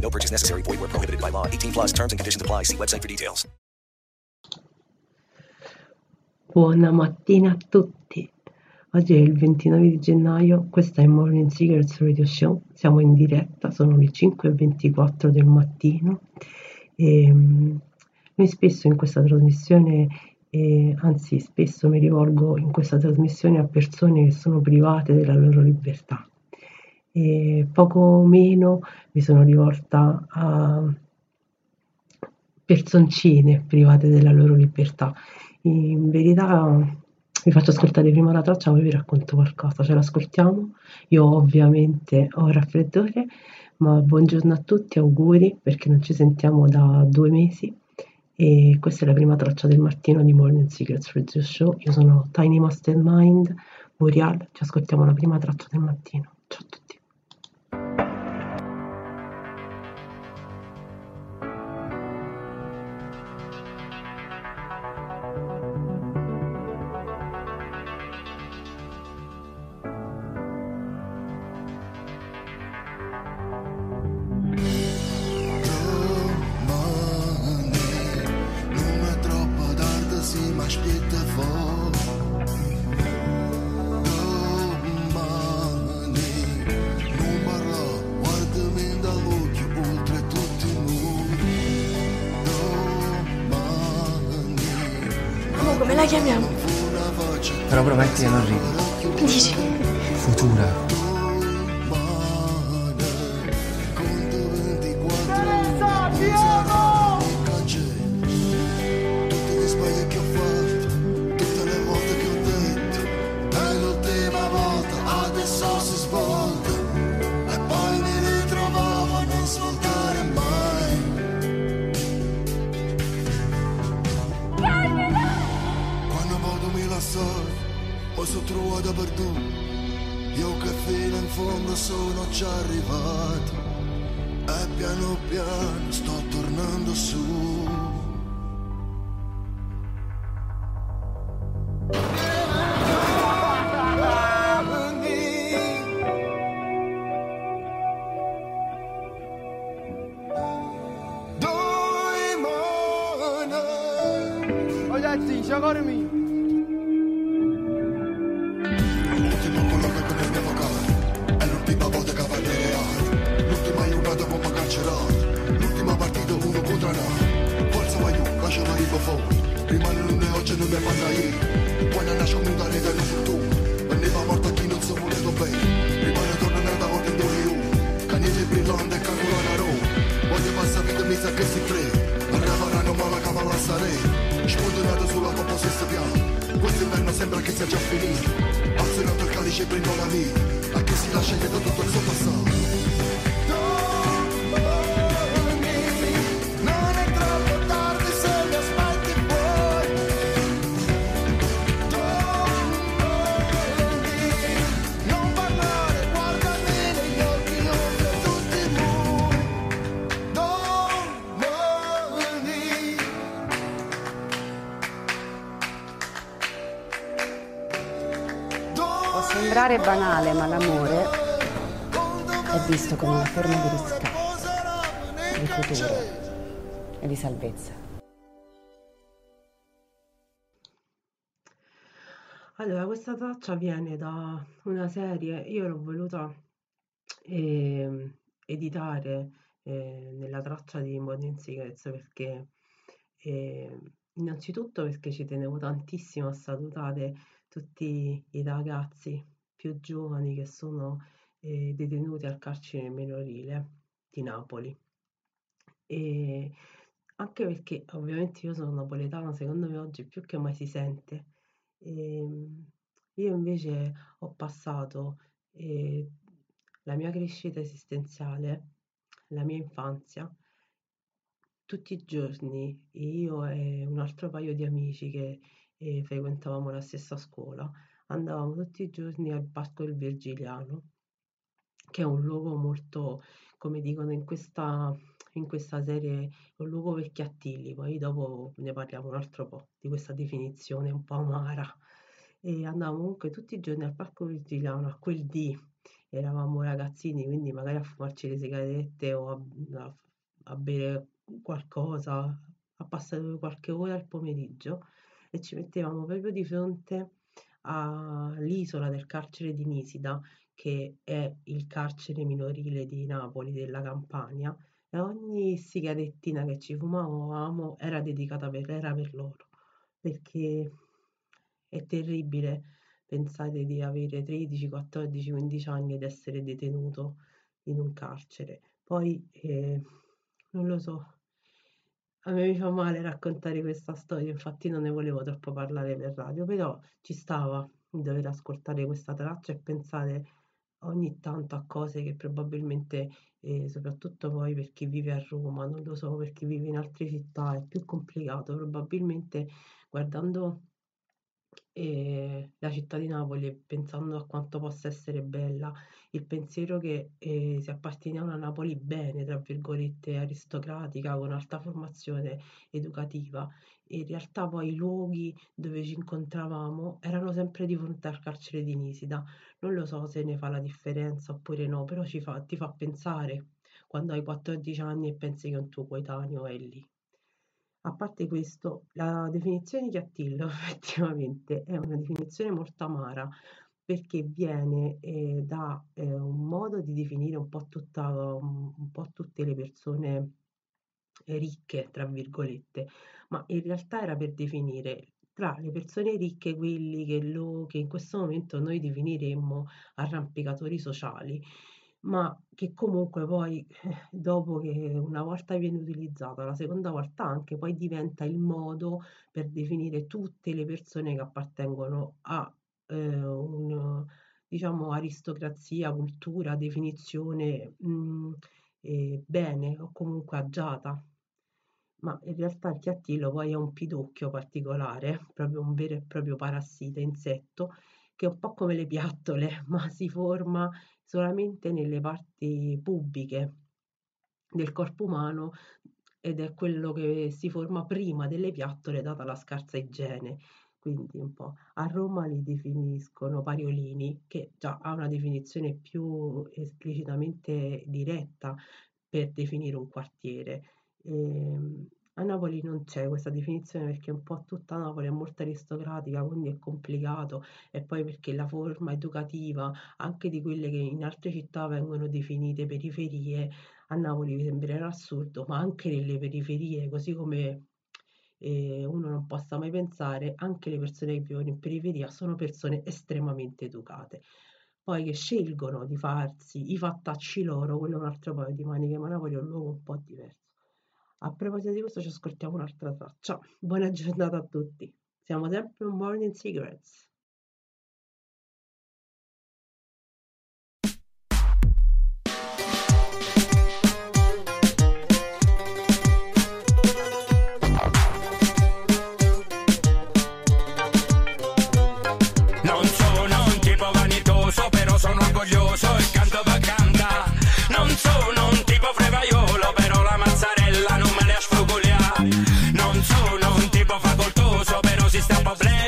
No purchase necessary. Void where prohibited by law. 18 plus terms and conditions apply. See website for details. Buona mattina a tutti. Oggi è il 29 di gennaio, questa è Morning Secrets Radio Show, siamo in diretta, sono le 5.24 del mattino e um, noi spesso in questa trasmissione, eh, anzi spesso mi rivolgo in questa trasmissione a persone che sono private della loro libertà. E poco meno mi sono rivolta a personcine private della loro libertà. In verità vi faccio ascoltare prima la traccia, poi vi racconto qualcosa, ce l'ascoltiamo. Io ovviamente ho raffreddore, ma buongiorno a tutti, auguri perché non ci sentiamo da due mesi e questa è la prima traccia del mattino di Morning Secrets Radio Show. Io sono Tiny Mastermind, Murial, ci ascoltiamo la prima traccia del mattino. Ciao a tutti. Però prometti che non arrivi. Dici? Futura. Poi sono trovato perduto Io che fino in fondo sono già arrivato. E piano piano sto tornando su cresce quei non la vita, que se lascia che da tutto il suo. Sembrare banale, ma l'amore è visto come una forma di riscatto, di futuro e di salvezza. Allora, questa traccia viene da una serie, io l'ho voluta eh, editare eh, nella traccia di Modern Secrets perché eh, innanzitutto perché ci tenevo tantissimo a salutare tutti i ragazzi più giovani che sono eh, detenuti al carcere minorile di Napoli. E anche perché ovviamente io sono napoletana, secondo me oggi più che mai si sente. E ehm, io invece ho passato eh, la mia crescita esistenziale, la mia infanzia, tutti i giorni, io e un altro paio di amici che e frequentavamo la stessa scuola, andavamo tutti i giorni al Parco del Virgiliano, che è un luogo molto, come dicono in questa, in questa serie, un luogo per chiattilli, poi dopo ne parliamo un altro po' di questa definizione un po' amara. E andavamo comunque tutti i giorni al Parco Virgiliano, a quel dì eravamo ragazzini, quindi magari a fumarci le sigarette o a, a, a bere qualcosa, a passare qualche ora al pomeriggio e ci mettevamo proprio di fronte all'isola del carcere di Nisida, che è il carcere minorile di Napoli, della Campania, e ogni sigarettina che ci fumavamo era dedicata per, era per loro, perché è terribile pensare di avere 13, 14, 15 anni ed essere detenuto in un carcere. Poi, eh, non lo so, a me mi fa male raccontare questa storia, infatti non ne volevo troppo parlare per radio, però ci stava di dover ascoltare questa traccia e pensare ogni tanto a cose che probabilmente, eh, soprattutto poi per chi vive a Roma, non lo so, per chi vive in altre città è più complicato, probabilmente guardando eh, la città di Napoli e pensando a quanto possa essere bella, il pensiero che eh, si appartiene a una Napoli bene, tra virgolette, aristocratica, con alta formazione educativa, in realtà poi i luoghi dove ci incontravamo erano sempre di fronte al carcere di Nisida. Non lo so se ne fa la differenza oppure no, però fa, ti fa pensare quando hai 14 anni e pensi che un tuo coetaneo è lì. A parte questo, la definizione di Chiattillo effettivamente è una definizione molto amara perché viene eh, da eh, un modo di definire un po', tutta, un, po' tutte le persone ricche, tra virgolette, ma in realtà era per definire tra le persone ricche quelli che, lo, che in questo momento noi definiremmo arrampicatori sociali ma che comunque poi dopo che una volta viene utilizzata, la seconda volta anche, poi diventa il modo per definire tutte le persone che appartengono a eh, un, diciamo, aristocrazia, cultura, definizione mh, mm, eh, bene o comunque agiata. Ma in realtà il chiattillo poi è un pidocchio particolare, proprio un vero e proprio parassita, insetto, che è un po' come le piattole, ma si forma solamente nelle parti pubiche del corpo umano ed è quello che si forma prima delle piattole data la scarsa igiene. Quindi un po' a Roma li definiscono pariolini, che già ha una definizione più esplicitamente diretta per definire un quartiere. E, ehm, a Napoli non c'è questa definizione perché un po' tutta Napoli è molto aristocratica, quindi è complicato e poi perché la forma educativa anche di quelle che in altre città vengono definite periferie, a Napoli mi sembrerà assurdo, ma anche nelle periferie, così come eh, uno non possa mai pensare, anche le persone che vivono in periferia sono persone estremamente educate. Poi che scelgono di farsi i fattacci loro, quello è un altro paio di maniche, ma Napoli è un luogo un po' diverso. A proposito di questo ci ascoltiamo un'altra traccia. Buona giornata a tutti. Siamo sempre un Morning Cigarettes. Non sono un tipo facoltoso,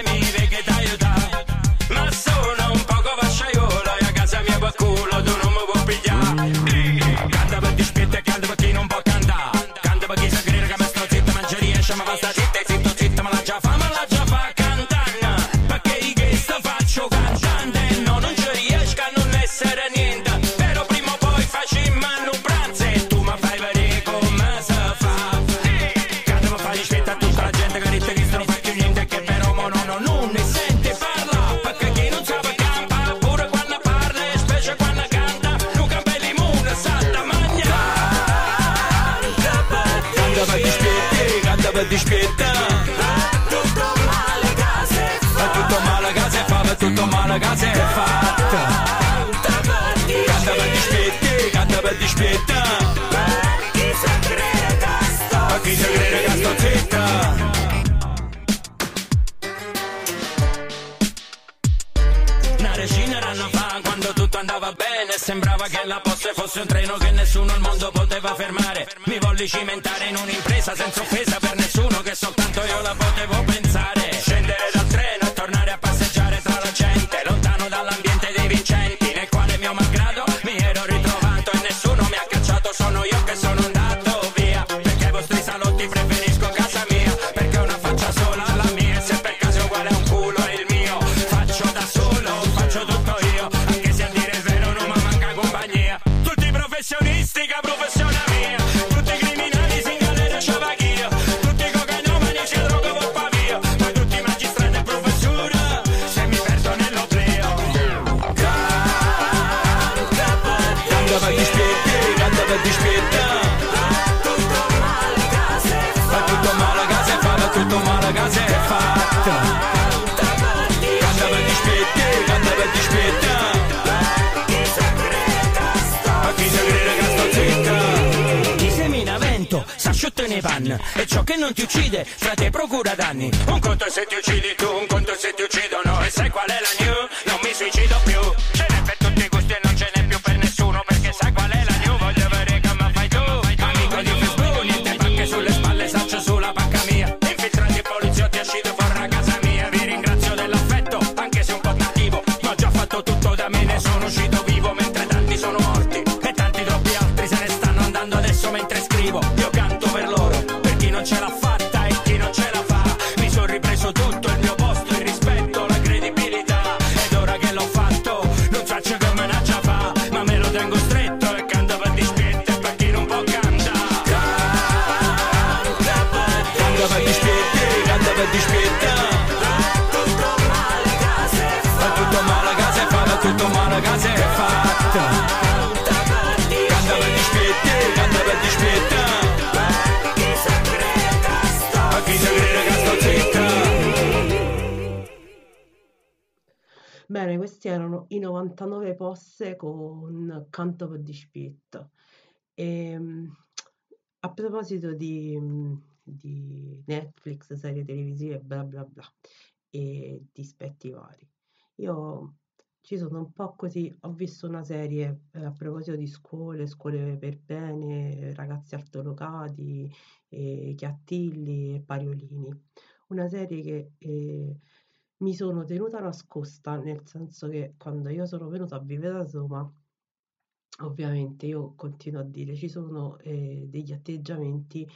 canta per dispietti tutto male case fa tutto male case fa per tutto male case fatta. Canta per dispietti canta per dispietti chi si crede sto chi si crede sto zitta fa, andava bene, sembrava che la posta fosse un treno che nessuno al mondo poteva fermare. Mi volli cimentare in un'impresa senza offesa per nessuno, che soltanto io la potevo pensare. Non ti uccide, fra te procura danni. Un conto se ti uccidi tu, un conto se ti uccidono. E sai qual è la new? Non mi suicido più erano i 99 posse con Canto per dispetto. Ehm, a proposito di, di Netflix, serie televisive, bla bla bla, e dispetti vari, io ci sono un po' così, ho visto una serie eh, a proposito di scuole, scuole per bene, ragazzi altolocati, eh, chiattilli e pariolini. Una serie che eh, mi sono tenuta nascosta, nel senso che quando io sono venuta a vivere a Roma, ovviamente io continuo a dire, ci sono eh, degli atteggiamenti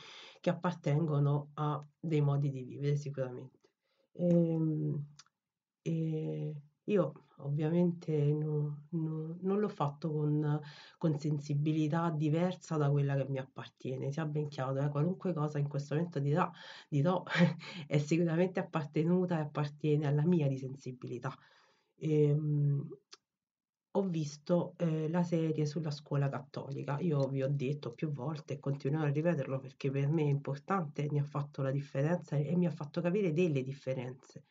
che appartengono a dei modi di vivere sicuramente. Ehm, e io ovviamente no- no- non l'ho fatto con, con sensibilità diversa da quella che mi appartiene, sia ben chiaro, eh, qualunque cosa in questo momento dirà, dirò è sicuramente appartenuta e appartiene alla mia di sensibilità. Ehm, ho visto eh, la serie sulla scuola cattolica. Io vi ho detto più volte e continuerò a ripeterlo perché per me è importante, mi ha fatto la differenza e mi ha fatto capire delle differenze.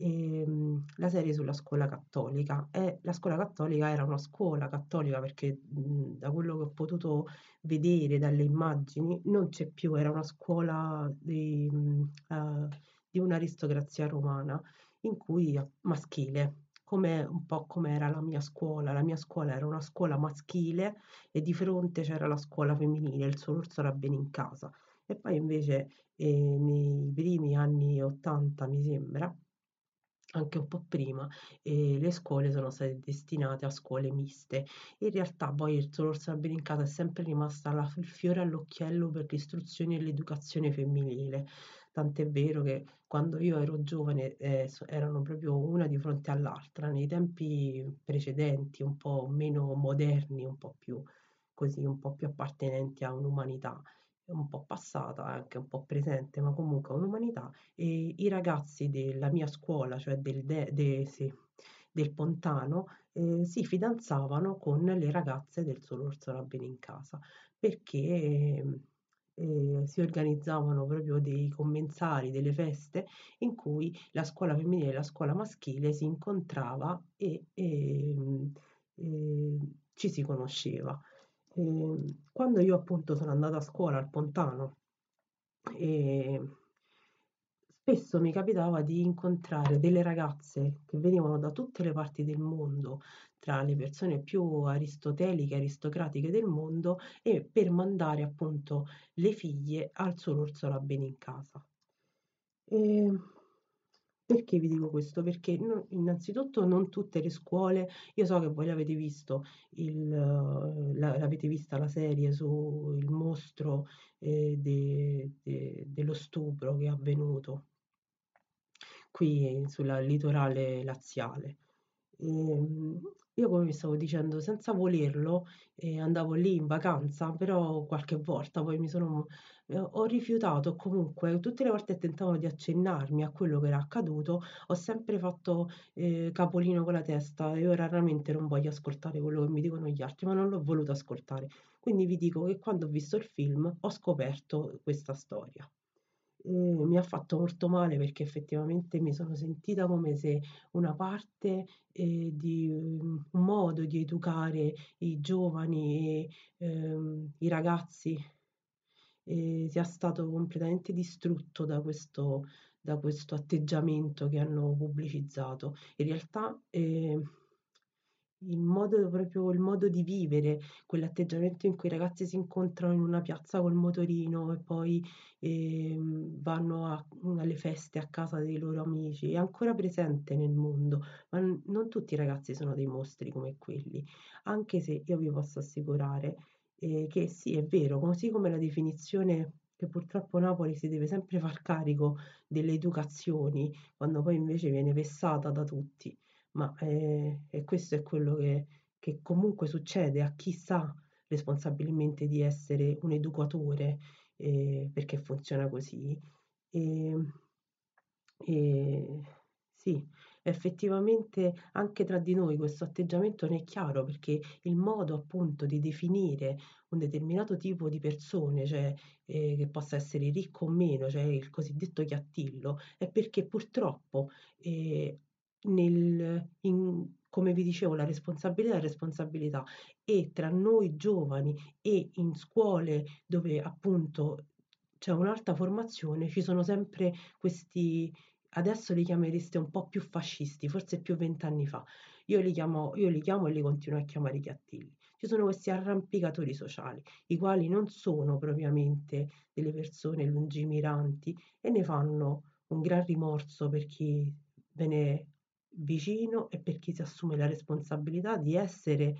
Ehm, la serie sulla scuola cattolica e la scuola cattolica era una scuola cattolica perché mh, da quello che ho potuto vedere dalle immagini non c'è più, era una scuola di, mh, eh, di un'aristocrazia romana in cui maschile come un po' come era la mia scuola. La mia scuola era una scuola maschile e di fronte c'era la scuola femminile, il suo orso era bene in casa. E poi invece eh, nei primi anni 80, mi sembra, anche un po' prima, eh, le scuole sono state destinate a scuole miste. In realtà poi il in casa è sempre rimasta la- il fiore all'occhiello per l'istruzione e l'educazione femminile. tant'è vero che quando io ero giovane eh, erano proprio una di fronte all'altra, nei tempi precedenti, un po' meno moderni, un po' più così, un po' più appartenenti a un'umanità un po' passata, anche un po' presente, ma comunque un'umanità, e i ragazzi della mia scuola, cioè del, de, de, sì, del Pontano, eh, si fidanzavano con le ragazze del Solo Orso era bene in casa, perché eh, si organizzavano proprio dei commensali, delle feste in cui la scuola femminile e la scuola maschile si incontrava e, e, e ci si conosceva. E, quando io appunto sono andata a scuola al Pontano e spesso mi capitava di incontrare delle ragazze che venivano da tutte le parti del mondo, tra le persone più aristoteliche, aristocratiche del mondo, e per mandare appunto le figlie al solo orso bene in casa. E perché vi dico questo? Perché innanzitutto non tutte le scuole, io so che voi l'avete visto, il, la, l'avete vista la serie sul mostro eh, de, de, dello stupro che è avvenuto qui sul litorale laziale. E, ehm, io come vi stavo dicendo, senza volerlo, eh, andavo lì in vacanza, però qualche volta poi mi sono, eh, ho rifiutato comunque, tutte le volte che tentavano di accennarmi a quello che era accaduto, ho sempre fatto eh, capolino con la testa e io raramente non voglio ascoltare quello che mi dicono gli altri, ma non l'ho voluto ascoltare. Quindi vi dico che quando ho visto il film ho scoperto questa storia mi ha fatto molto male perché effettivamente mi sono sentita come se una parte eh, di um, un modo di educare i giovani e ehm, i ragazzi eh, sia stato completamente distrutto da questo, da questo atteggiamento che hanno pubblicizzato. In realtà eh, il modo proprio il modo di vivere, quell'atteggiamento in cui i ragazzi si incontrano in una piazza col motorino e poi, ehm, vanno a alle feste a casa dei loro amici, è ancora presente nel mondo, ma n non tutti i ragazzi sono dei mostri come quelli, anche se io vi posso assicurare, ehm, che sì, è vero, così come la definizione che purtroppo Napoli si deve sempre far carico delle educazioni, quando poi invece viene vessata da tutti ma eh, e questo è quello che, che comunque succede a chi sa responsabilmente di essere un educatore, eh, perché funziona così. E, e sì, effettivamente anche tra di noi questo atteggiamento non è chiaro perché il modo appunto di definire un determinato tipo di persone, cioè eh, che possa essere ricco o meno, cioè il cosiddetto chiattillo, è perché purtroppo eh, nel, in, come vi dicevo, la responsabilità è responsabilità e tra noi giovani e in scuole dove appunto c'è un'alta formazione ci sono sempre questi, adesso li chiamereste un po' più fascisti, forse più vent'anni fa. Io li, chiamo, io li chiamo e li continuo a chiamare chiattilli. Ci sono questi arrampicatori sociali, i quali non sono propriamente delle persone lungimiranti e ne fanno un gran rimorso per chi ve ne vicino e per chi si assume la responsabilità di essere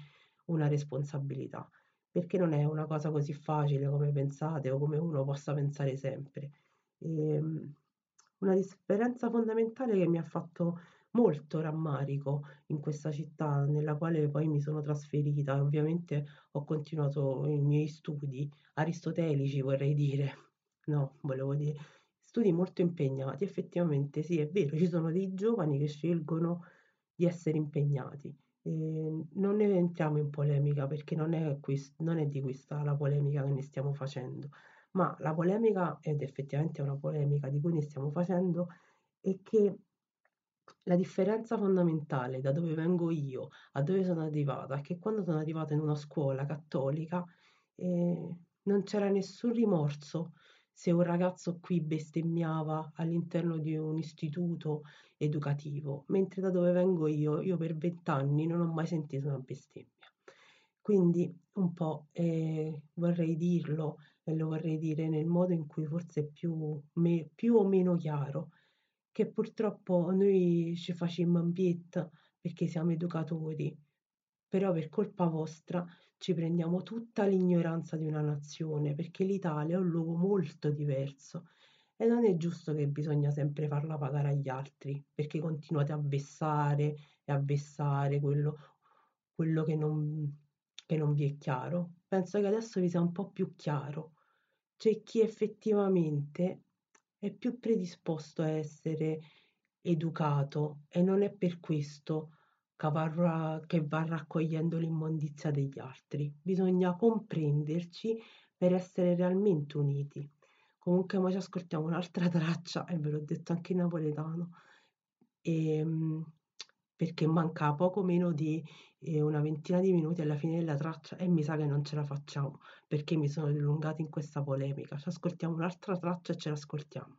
una responsabilità, perché non è una cosa così facile come pensate o come uno possa pensare sempre. E, ehm, una differenza fondamentale che mi ha fatto molto rammarico in questa città nella quale poi mi sono trasferita e ovviamente ho continuato i miei studi aristotelici vorrei dire no volevo dire studi molto impegnati, effettivamente sì, è vero, ci sono dei giovani che scelgono di essere impegnati. E non ne entriamo in polemica perché non è, quest- non è di questa la polemica che ne stiamo facendo, ma la polemica, ed effettivamente è una polemica di cui ne stiamo facendo, è che la differenza fondamentale da dove vengo io a dove sono arrivata è che quando sono arrivata in una scuola cattolica eh, non c'era nessun rimorso se un ragazzo qui bestemmiava all'interno di un istituto educativo, mentre da dove vengo io, io per vent'anni non ho mai sentito una bestemmia. Quindi un po' eh, vorrei dirlo e lo vorrei dire nel modo in cui forse è più, me, più o meno chiaro, che purtroppo noi ci facciamo ambietta perché siamo educatori, però per colpa vostra ci prendiamo tutta l'ignoranza di una nazione, perché l'Italia è un luogo molto diverso e non è giusto che bisogna sempre farla pagare agli altri, perché continuate a vessare e a vessare quello, quello che non, che non vi è chiaro. Penso che adesso vi sia un po' più chiaro. C'è chi effettivamente è più predisposto a essere educato e non è per questo va, che va raccogliendo l'immondizia degli altri. Bisogna comprenderci per essere realmente uniti. Comunque, ora ci ascoltiamo un'altra traccia e ve l'ho detto anche in napoletano. E, ehm, perché manca poco meno di eh, una ventina di minuti alla fine della traccia e mi sa che non ce la facciamo perché mi sono dilungata in questa polemica. Ci ascoltiamo un'altra traccia e ce l'ascoltiamo.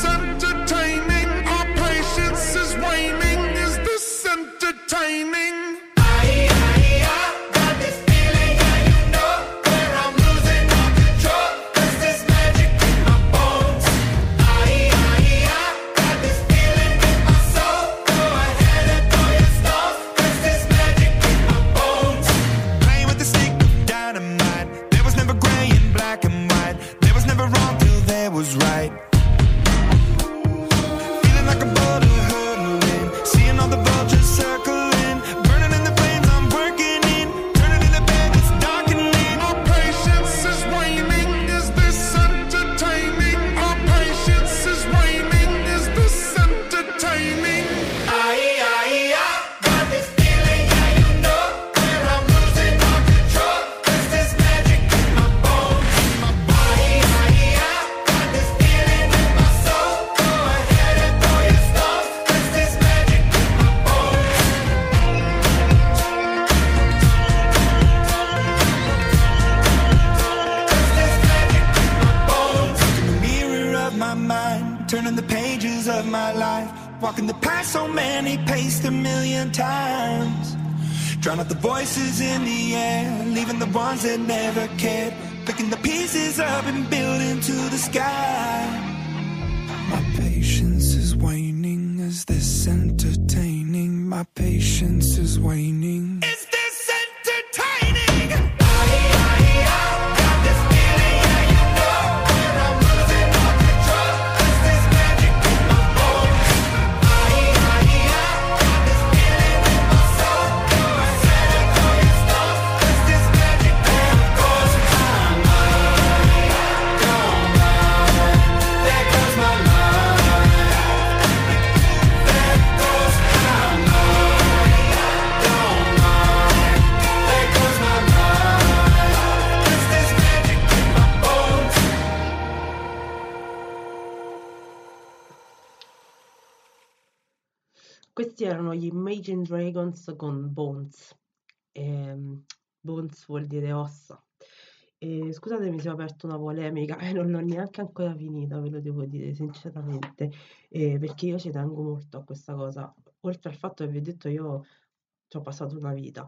is waning. Erano gli Imagine Dragons con Bones. Ehm, Bones vuol dire ossa. E scusatemi se ho aperto una polemica e non l'ho neanche ancora finita, ve lo devo dire sinceramente, eh, perché io ci tengo molto a questa cosa. Oltre al fatto che vi ho detto io ci ho passato una vita.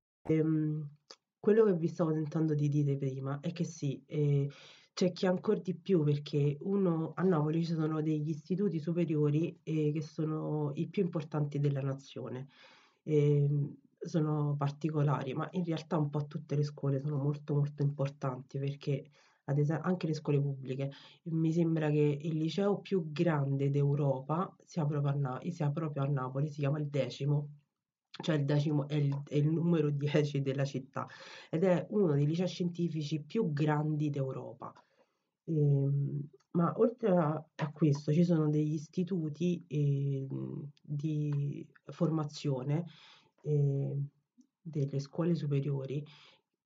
Ehm, quello che vi stavo tentando di dire prima è che sì, eh, c'è chi ancora di più perché uno, a Napoli ci sono degli istituti superiori eh, che sono i più importanti della nazione. Ehm, sono particolari, ma in realtà un po' tutte le scuole sono molto molto importanti perché ad esempio anche le scuole pubbliche, mi sembra che il liceo più grande d'Europa sia proprio a, Na- sia proprio a Napoli, si chiama il decimo, cioè il decimo è il, è il numero 10 della città ed è uno dei licei scientifici più grandi d'Europa. Ehm, ma oltre a, a questo ci sono degli istituti ehm, di formazione eh, delle scuole superiori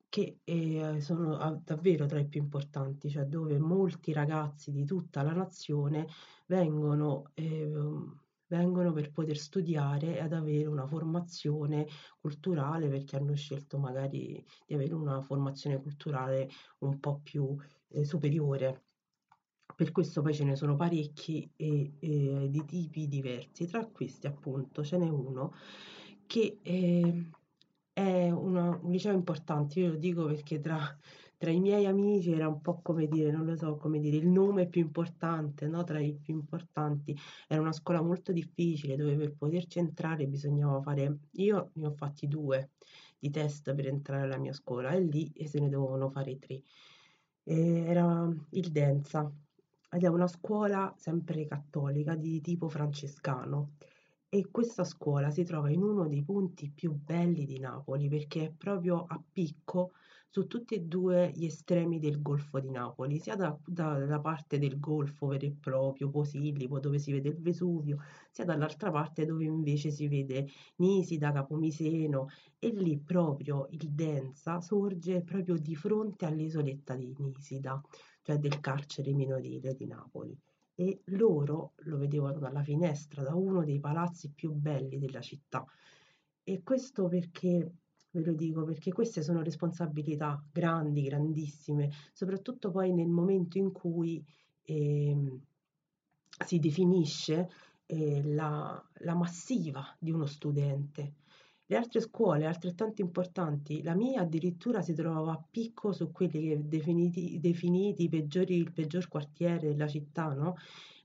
che eh, sono ah, davvero tra i più importanti, cioè dove molti ragazzi di tutta la nazione vengono, ehm, vengono per poter studiare ed avere una formazione culturale perché hanno scelto magari di avere una formazione culturale un po' più eh, superiore. Per questo poi ce ne sono parecchi e, e di tipi diversi. Tra questi, appunto, ce n'è uno che eh, è una- un liceo importante. Io lo dico perché tra, tra i miei amici era un po' come dire, non lo so, come dire, il nome più importante, no? Tra i più importanti. Era una scuola molto difficile dove per poterci entrare bisognava fare. Io ne ho fatti due di test per entrare alla mia scuola e lì se ne dovevano fare tre. E era il Densa ed è una scuola sempre cattolica di tipo francescano e questa scuola si trova in uno dei punti più belli di Napoli perché è proprio a picco su tutti e due gli estremi del Golfo di Napoli, sia da, da- dalla parte del Golfo vero e proprio, Posillipo, dove si vede il Vesuvio, sia dall'altra parte dove invece si vede Nisida, Capomiseno e lì proprio il Densa sorge proprio di fronte all'isoletta di Nisida, cioè del carcere minorile di Napoli e loro lo vedevano dalla finestra, da uno dei palazzi più belli della città. E questo perché, ve lo dico, perché queste sono responsabilità grandi, grandissime, soprattutto poi nel momento in cui ehm, si definisce eh, la, la massiva di uno studente. Le altre scuole, altrettanto importanti, la mia addirittura si trovava a picco su quelli definiti, definiti peggiori, il peggior quartiere della città, no?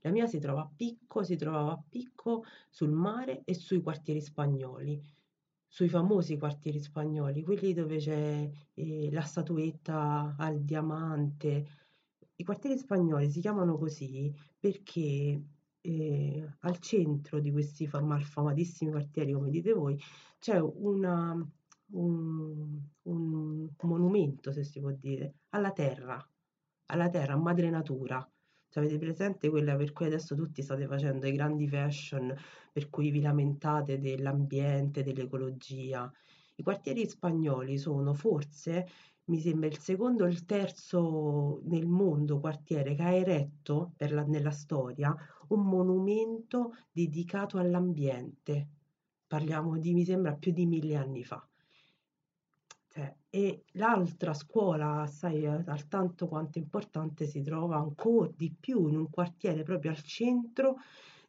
La mia si trova a picco, si trovava a picco sul mare e sui quartieri spagnoli, sui famosi quartieri spagnoli, quelli dove c'è eh, la statuetta al diamante. I quartieri spagnoli si chiamano così perché eh, al centro di questi fa- malfamatissimi quartieri, come dite voi, c'è una, un, un monumento, se si può dire, alla terra, alla terra, madre natura. Cioè, avete presente quella per cui adesso tutti state facendo i grandi fashion, per cui vi lamentate dell'ambiente, dell'ecologia? I quartieri spagnoli sono forse, mi sembra, il secondo o il terzo nel mondo quartiere che ha eretto la- nella storia un monumento dedicato all'ambiente. Parliamo di, mi sembra, più di mille anni fa. E l'altra scuola, sai, eh, altrettanto quanto importante, si trova ancora di più in un quartiere proprio al centro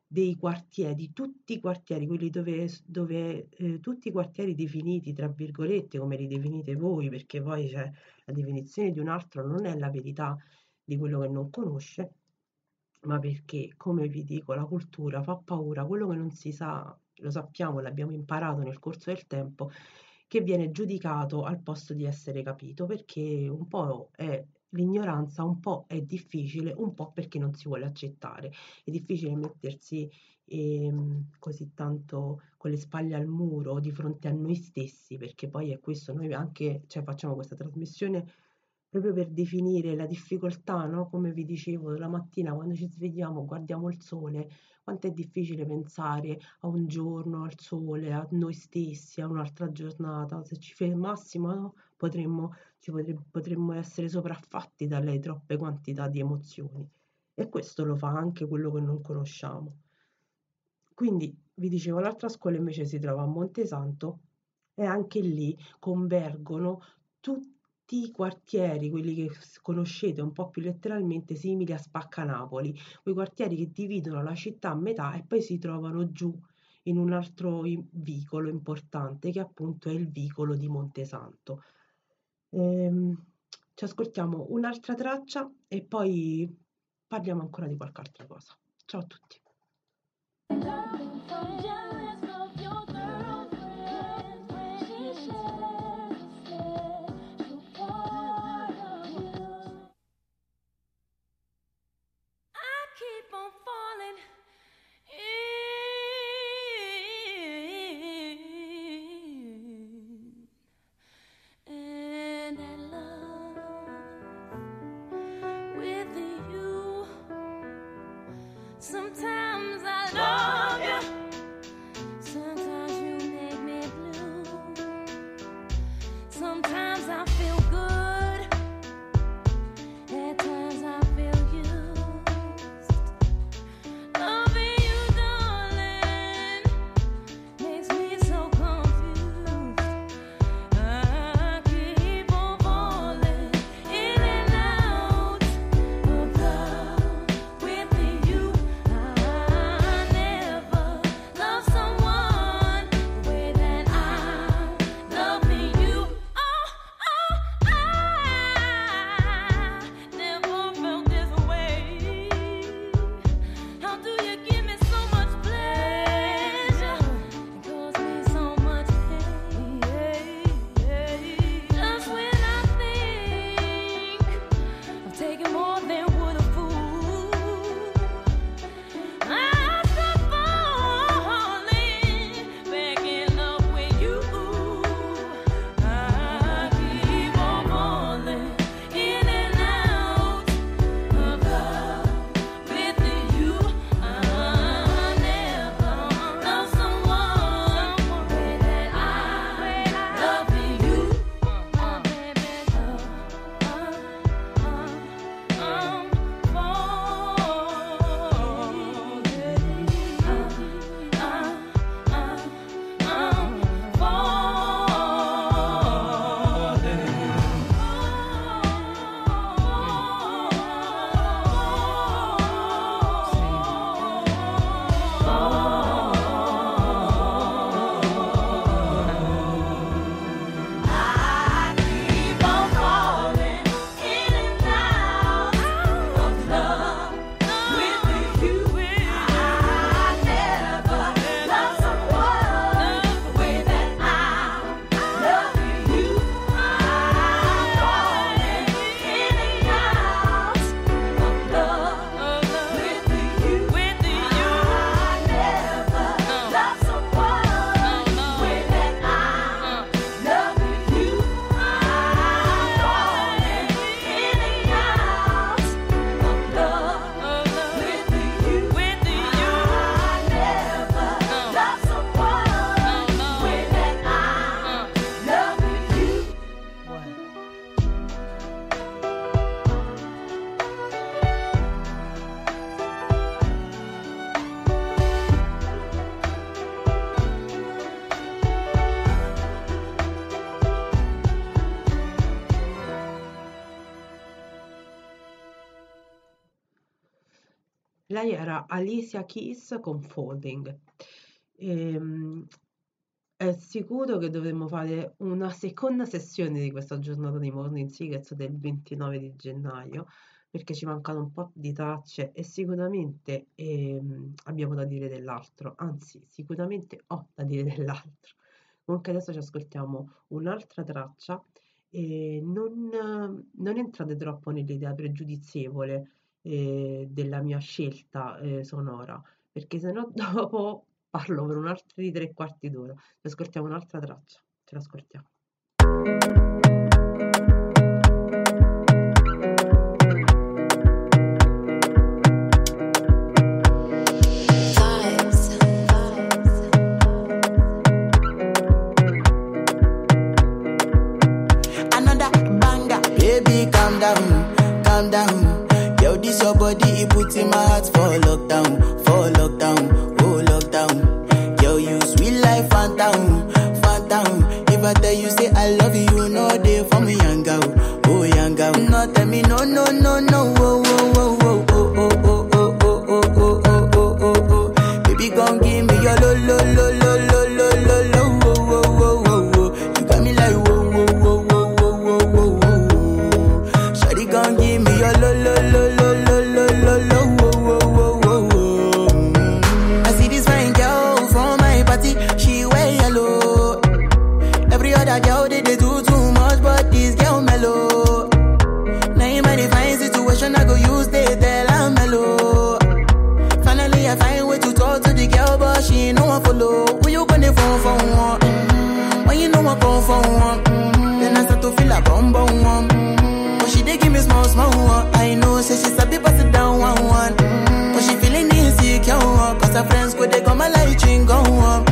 dei quartieri, di tutti i quartieri, quelli dove, dove eh, tutti i quartieri definiti, tra virgolette, come li definite voi, perché poi cioè, la definizione di un altro non è la verità di quello che non conosce, ma perché, come vi dico, la cultura fa paura, quello che non si sa, lo sappiamo, l'abbiamo imparato nel corso del tempo, che viene giudicato al posto di essere capito, perché un po' è l'ignoranza, un po' è difficile, un po' perché non si vuole accettare. È difficile mettersi ehm, così tanto con le spalle al muro di fronte a noi stessi, perché poi è questo, noi anche, cioè, facciamo questa trasmissione proprio per definire la difficoltà, no? Come vi dicevo, la mattina quando ci svegliamo, guardiamo il sole, quanto è difficile pensare a un giorno, al sole, a noi stessi, a un'altra giornata. Se ci fermassimo, no? Potremmo, potre- potremmo essere sopraffatti dalle troppe quantità di emozioni. E questo lo fa anche quello che non conosciamo. Quindi vi dicevo, l'altra scuola invece si trova a Montesanto e anche lì convergono tutti i quartieri, quelli che conoscete un po' più letteralmente, simili a Spaccanapoli, quei quartieri che dividono la città a metà e poi si trovano giù in un altro vicolo importante che appunto è il vicolo di Montesanto. Ehm, ci ascoltiamo un'altra traccia e poi parliamo ancora di qualche altra cosa. Ciao a tutti. Sometimes I love Alicia Keys con Folding. Ehm, è sicuro che dovremmo fare una seconda sessione di questa giornata di Morning Secrets del 29 di gennaio perché ci mancano un po' di tracce e sicuramente ehm, abbiamo da dire dell'altro, anzi sicuramente ho da dire dell'altro. Comunque adesso ci ascoltiamo un'altra traccia e non, non entrate troppo nell'idea pregiudizievole eh, della mia scelta eh, sonora, perché sennò dopo parlo per un altro di tre quarti d'ora. Ci ascoltiamo un'altra traccia, ce l'ascoltiamo. hearts for lockdown. Other girl they, they do too much, but this girl mellow. Now in my divine situation, I go use they tell I'm mellow. Finally, I find way to talk to the girl, but she ain't no one follow. Who you gonna phone for one? Mm-hmm. When you know I come for one, mm-hmm. then I start to feel a bum bum one. Mm-hmm. But she dey give me small small one. I know, say she sabi pass it down one one. Mm-hmm. But she feeling insecure. your friends go they come my light ring go on.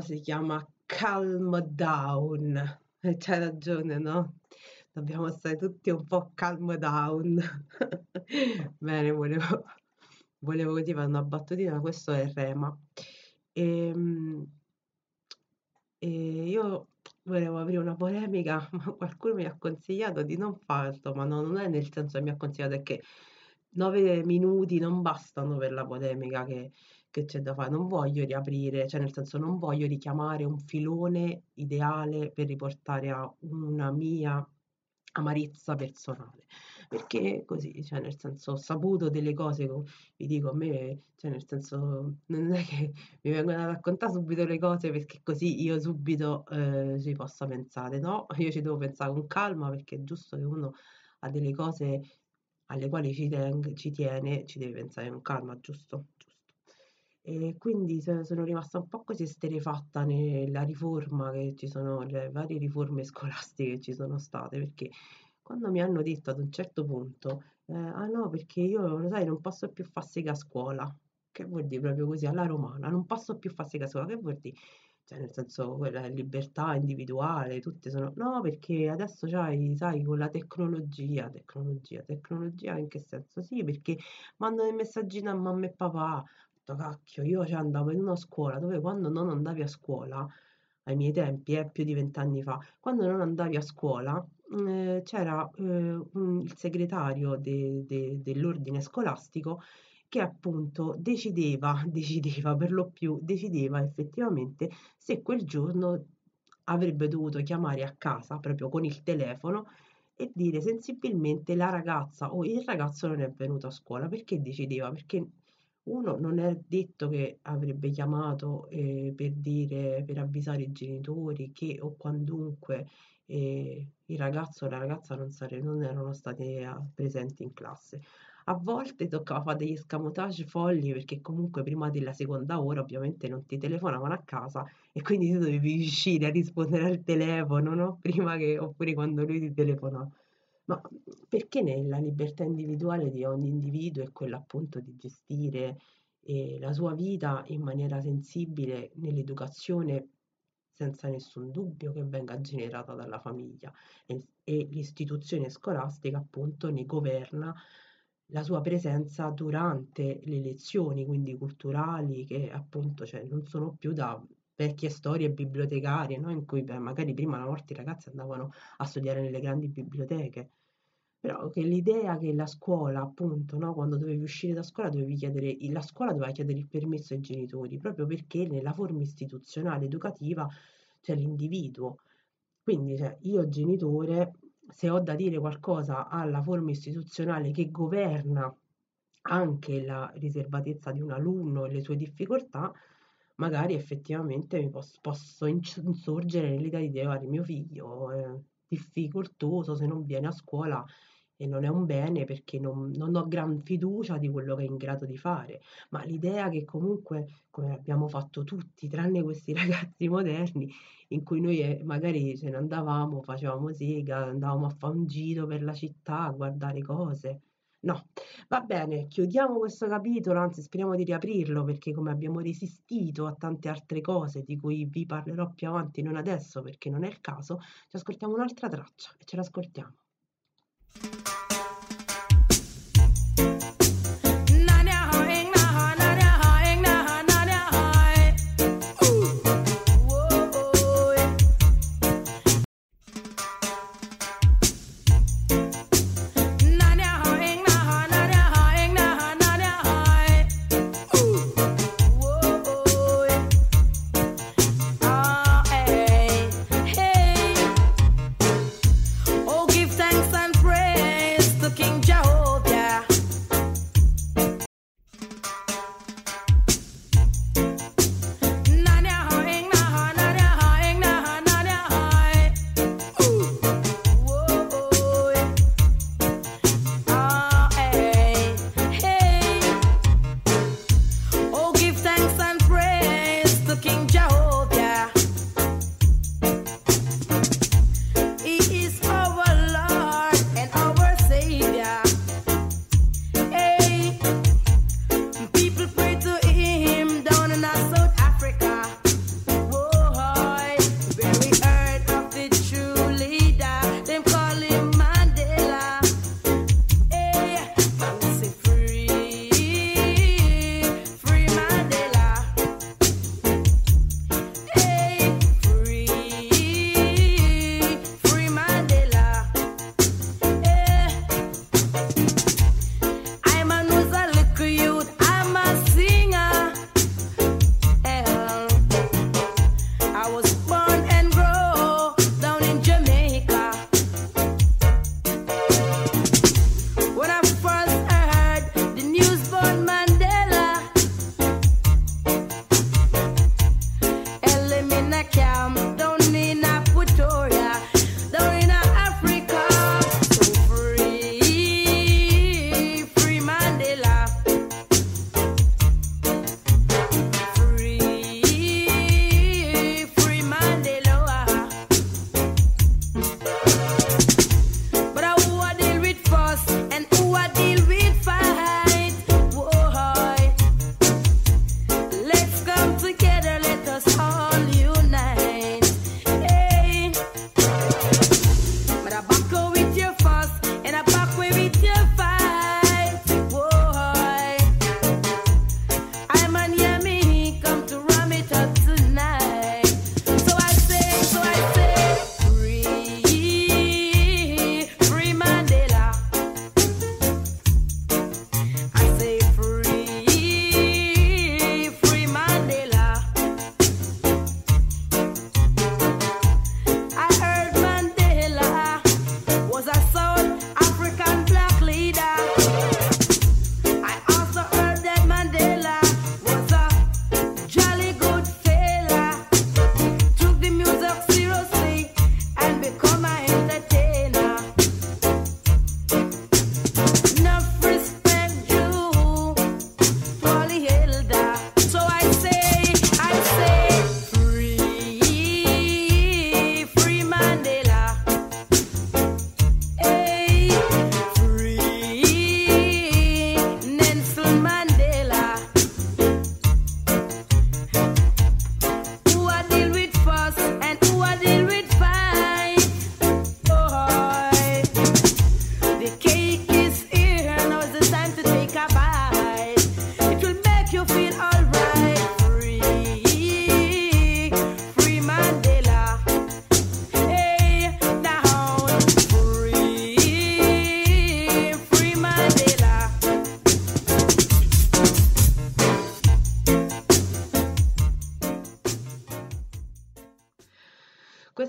si chiama Calm Down. E c'hai ragione, no? Dobbiamo stare tutti un po' calm down. Bene, volevo, volevo fare una battutina, questo è Rema. Ehm, E, io volevo aprire una polemica, ma qualcuno mi ha consigliato di non farlo, ma no, non è nel senso che mi ha consigliato, è che nove minuti non bastano per la polemica che, che c'è da fare. Non voglio riaprire, cioè nel senso non voglio richiamare un filone ideale per riportare a una mia amarezza personale. Perché così, cioè nel senso ho saputo delle cose, co- vi dico, a me, cioè nel senso non è che mi vengono a raccontare subito le cose perché così io subito eh, ci possa pensare, no? Io ci devo pensare con calma perché è giusto che uno ha delle cose alle quali ci, teng- ci tiene, ci deve pensare con calma, giusto? E quindi so- sono rimasta un po' così esterefatta nella riforma che ci sono, le varie riforme scolastiche che ci sono state, perché quando mi hanno detto ad un certo punto, eh, ah no, perché io, lo sai, non posso più far sega a scuola, che vuol dire proprio così, alla romana, non posso più far sega a scuola, che vuol dire? Cioè, nel senso, quella è libertà individuale, tutte sono... No, perché adesso c'hai, sai, con la tecnologia, tecnologia, tecnologia in che senso? Sì, perché mandano i messaggini a mamma e papà, detto, cacchio, io cioè, andavo in una scuola dove quando non andavi a scuola, ai miei tempi, eh, più di vent'anni fa, quando non andavi a scuola, eh, c'era eh, un- il segretario de- de- dell'ordine scolastico che appunto decideva, decideva per lo più, decideva effettivamente se quel giorno avrebbe dovuto chiamare a casa proprio con il telefono e dire sensibilmente la ragazza o il ragazzo non è venuto a scuola. Perché decideva? Perché uno non è detto che avrebbe chiamato eh, per dire, per avvisare i genitori che o quandunque eh, il ragazzo o la ragazza non, sare- non erano stati eh, presenti in classe. A volte toccava fare degli escamotage folli perché comunque prima della seconda ora ovviamente non ti telefonavano a casa e quindi tu dovevi riuscire a rispondere al telefono, no? Prima che, oppure quando lui ti telefonava. Ma perché nella libertà individuale di ogni individuo è quella appunto di gestire eh, la sua vita in maniera sensibile nell'educazione senza nessun dubbio che venga generata dalla famiglia e, e l'istituzione scolastica appunto ne governa la sua presenza durante le lezioni, quindi culturali, che appunto cioè, non sono più da vecchie storie bibliotecarie, no? In cui beh, magari prima una volta i ragazzi andavano a studiare nelle grandi biblioteche. Però che l'idea che la scuola, appunto, no, quando dovevi uscire da scuola dovevi chiedere, la scuola doveva chiedere il permesso ai genitori, proprio perché nella forma istituzionale educativa c'è l'individuo. Quindi, cioè, io genitore, se ho da dire qualcosa alla forma istituzionale che governa anche la riservatezza di un alunno e le sue difficoltà, magari effettivamente mi pos- posso inc- insorgere nell'idea di dire, guarda, mio figlio è difficoltoso se non viene a scuola e non è un bene perché non, non ho gran fiducia di quello che è in grado di fare, ma l'idea che comunque, come abbiamo fatto tutti, tranne questi ragazzi moderni, in cui noi eh, magari ce ne andavamo, facevamo sega, andavamo a fare un giro per la città a guardare cose. No, va bene, chiudiamo questo capitolo, anzi speriamo di riaprirlo perché come abbiamo resistito a tante altre cose di cui vi parlerò più avanti, non adesso perché non è il caso, ci ascoltiamo un'altra traccia e ce l'ascoltiamo.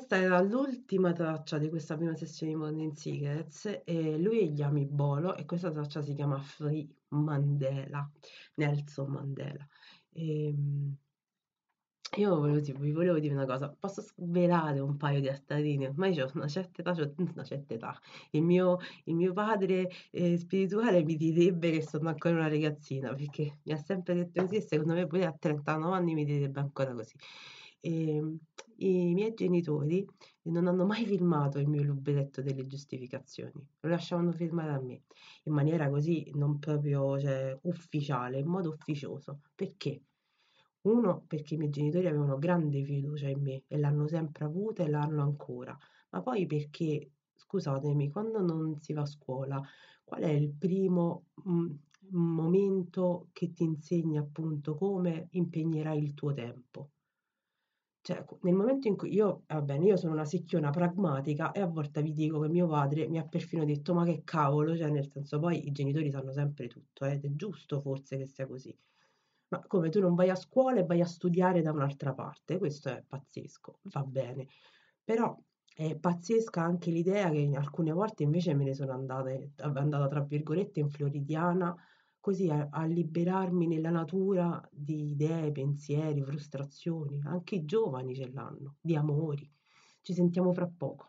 Era l'ultima traccia di questa prima sessione di Morning Secrets e lui è Yami Bolo e questa traccia si chiama Free Mandela, Nelson Mandela. Ehm, io volevo, tipo, vi volevo dire una cosa, posso svelare un paio di altarini, ormai ho una certa età, c'ho una certa età. Il mio, il mio padre eh, spirituale mi direbbe che sono ancora una ragazzina, perché mi ha sempre detto così e secondo me pure a 39 anni mi direbbe ancora così. Ehm, I miei genitori non hanno mai firmato il mio libretto delle giustificazioni, lo lasciavano firmare a me, in maniera così non proprio, cioè, ufficiale, in modo ufficioso. Perché? Uno, perché i miei genitori avevano grande fiducia in me e l'hanno sempre avuta e l'hanno ancora, ma poi perché, scusatemi, quando non si va a scuola, qual è il primo mm, momento che ti insegna appunto come impegnerai il tuo tempo? Cioè, nel momento in cui io, va bene, io sono una secchiona pragmatica e a volte vi dico che mio padre mi ha perfino detto, ma che cavolo, cioè nel senso poi i genitori sanno sempre tutto, eh, ed è giusto forse che sia così. Ma come tu non vai a scuola e vai a studiare da un'altra parte, questo è pazzesco, va bene. Però è pazzesca anche l'idea che alcune volte invece me ne sono andate, andata tra virgolette in floridiana, così a, a liberarmi nella natura di idee, pensieri, frustrazioni. Anche i giovani ce l'hanno, di amori. Ci sentiamo fra poco.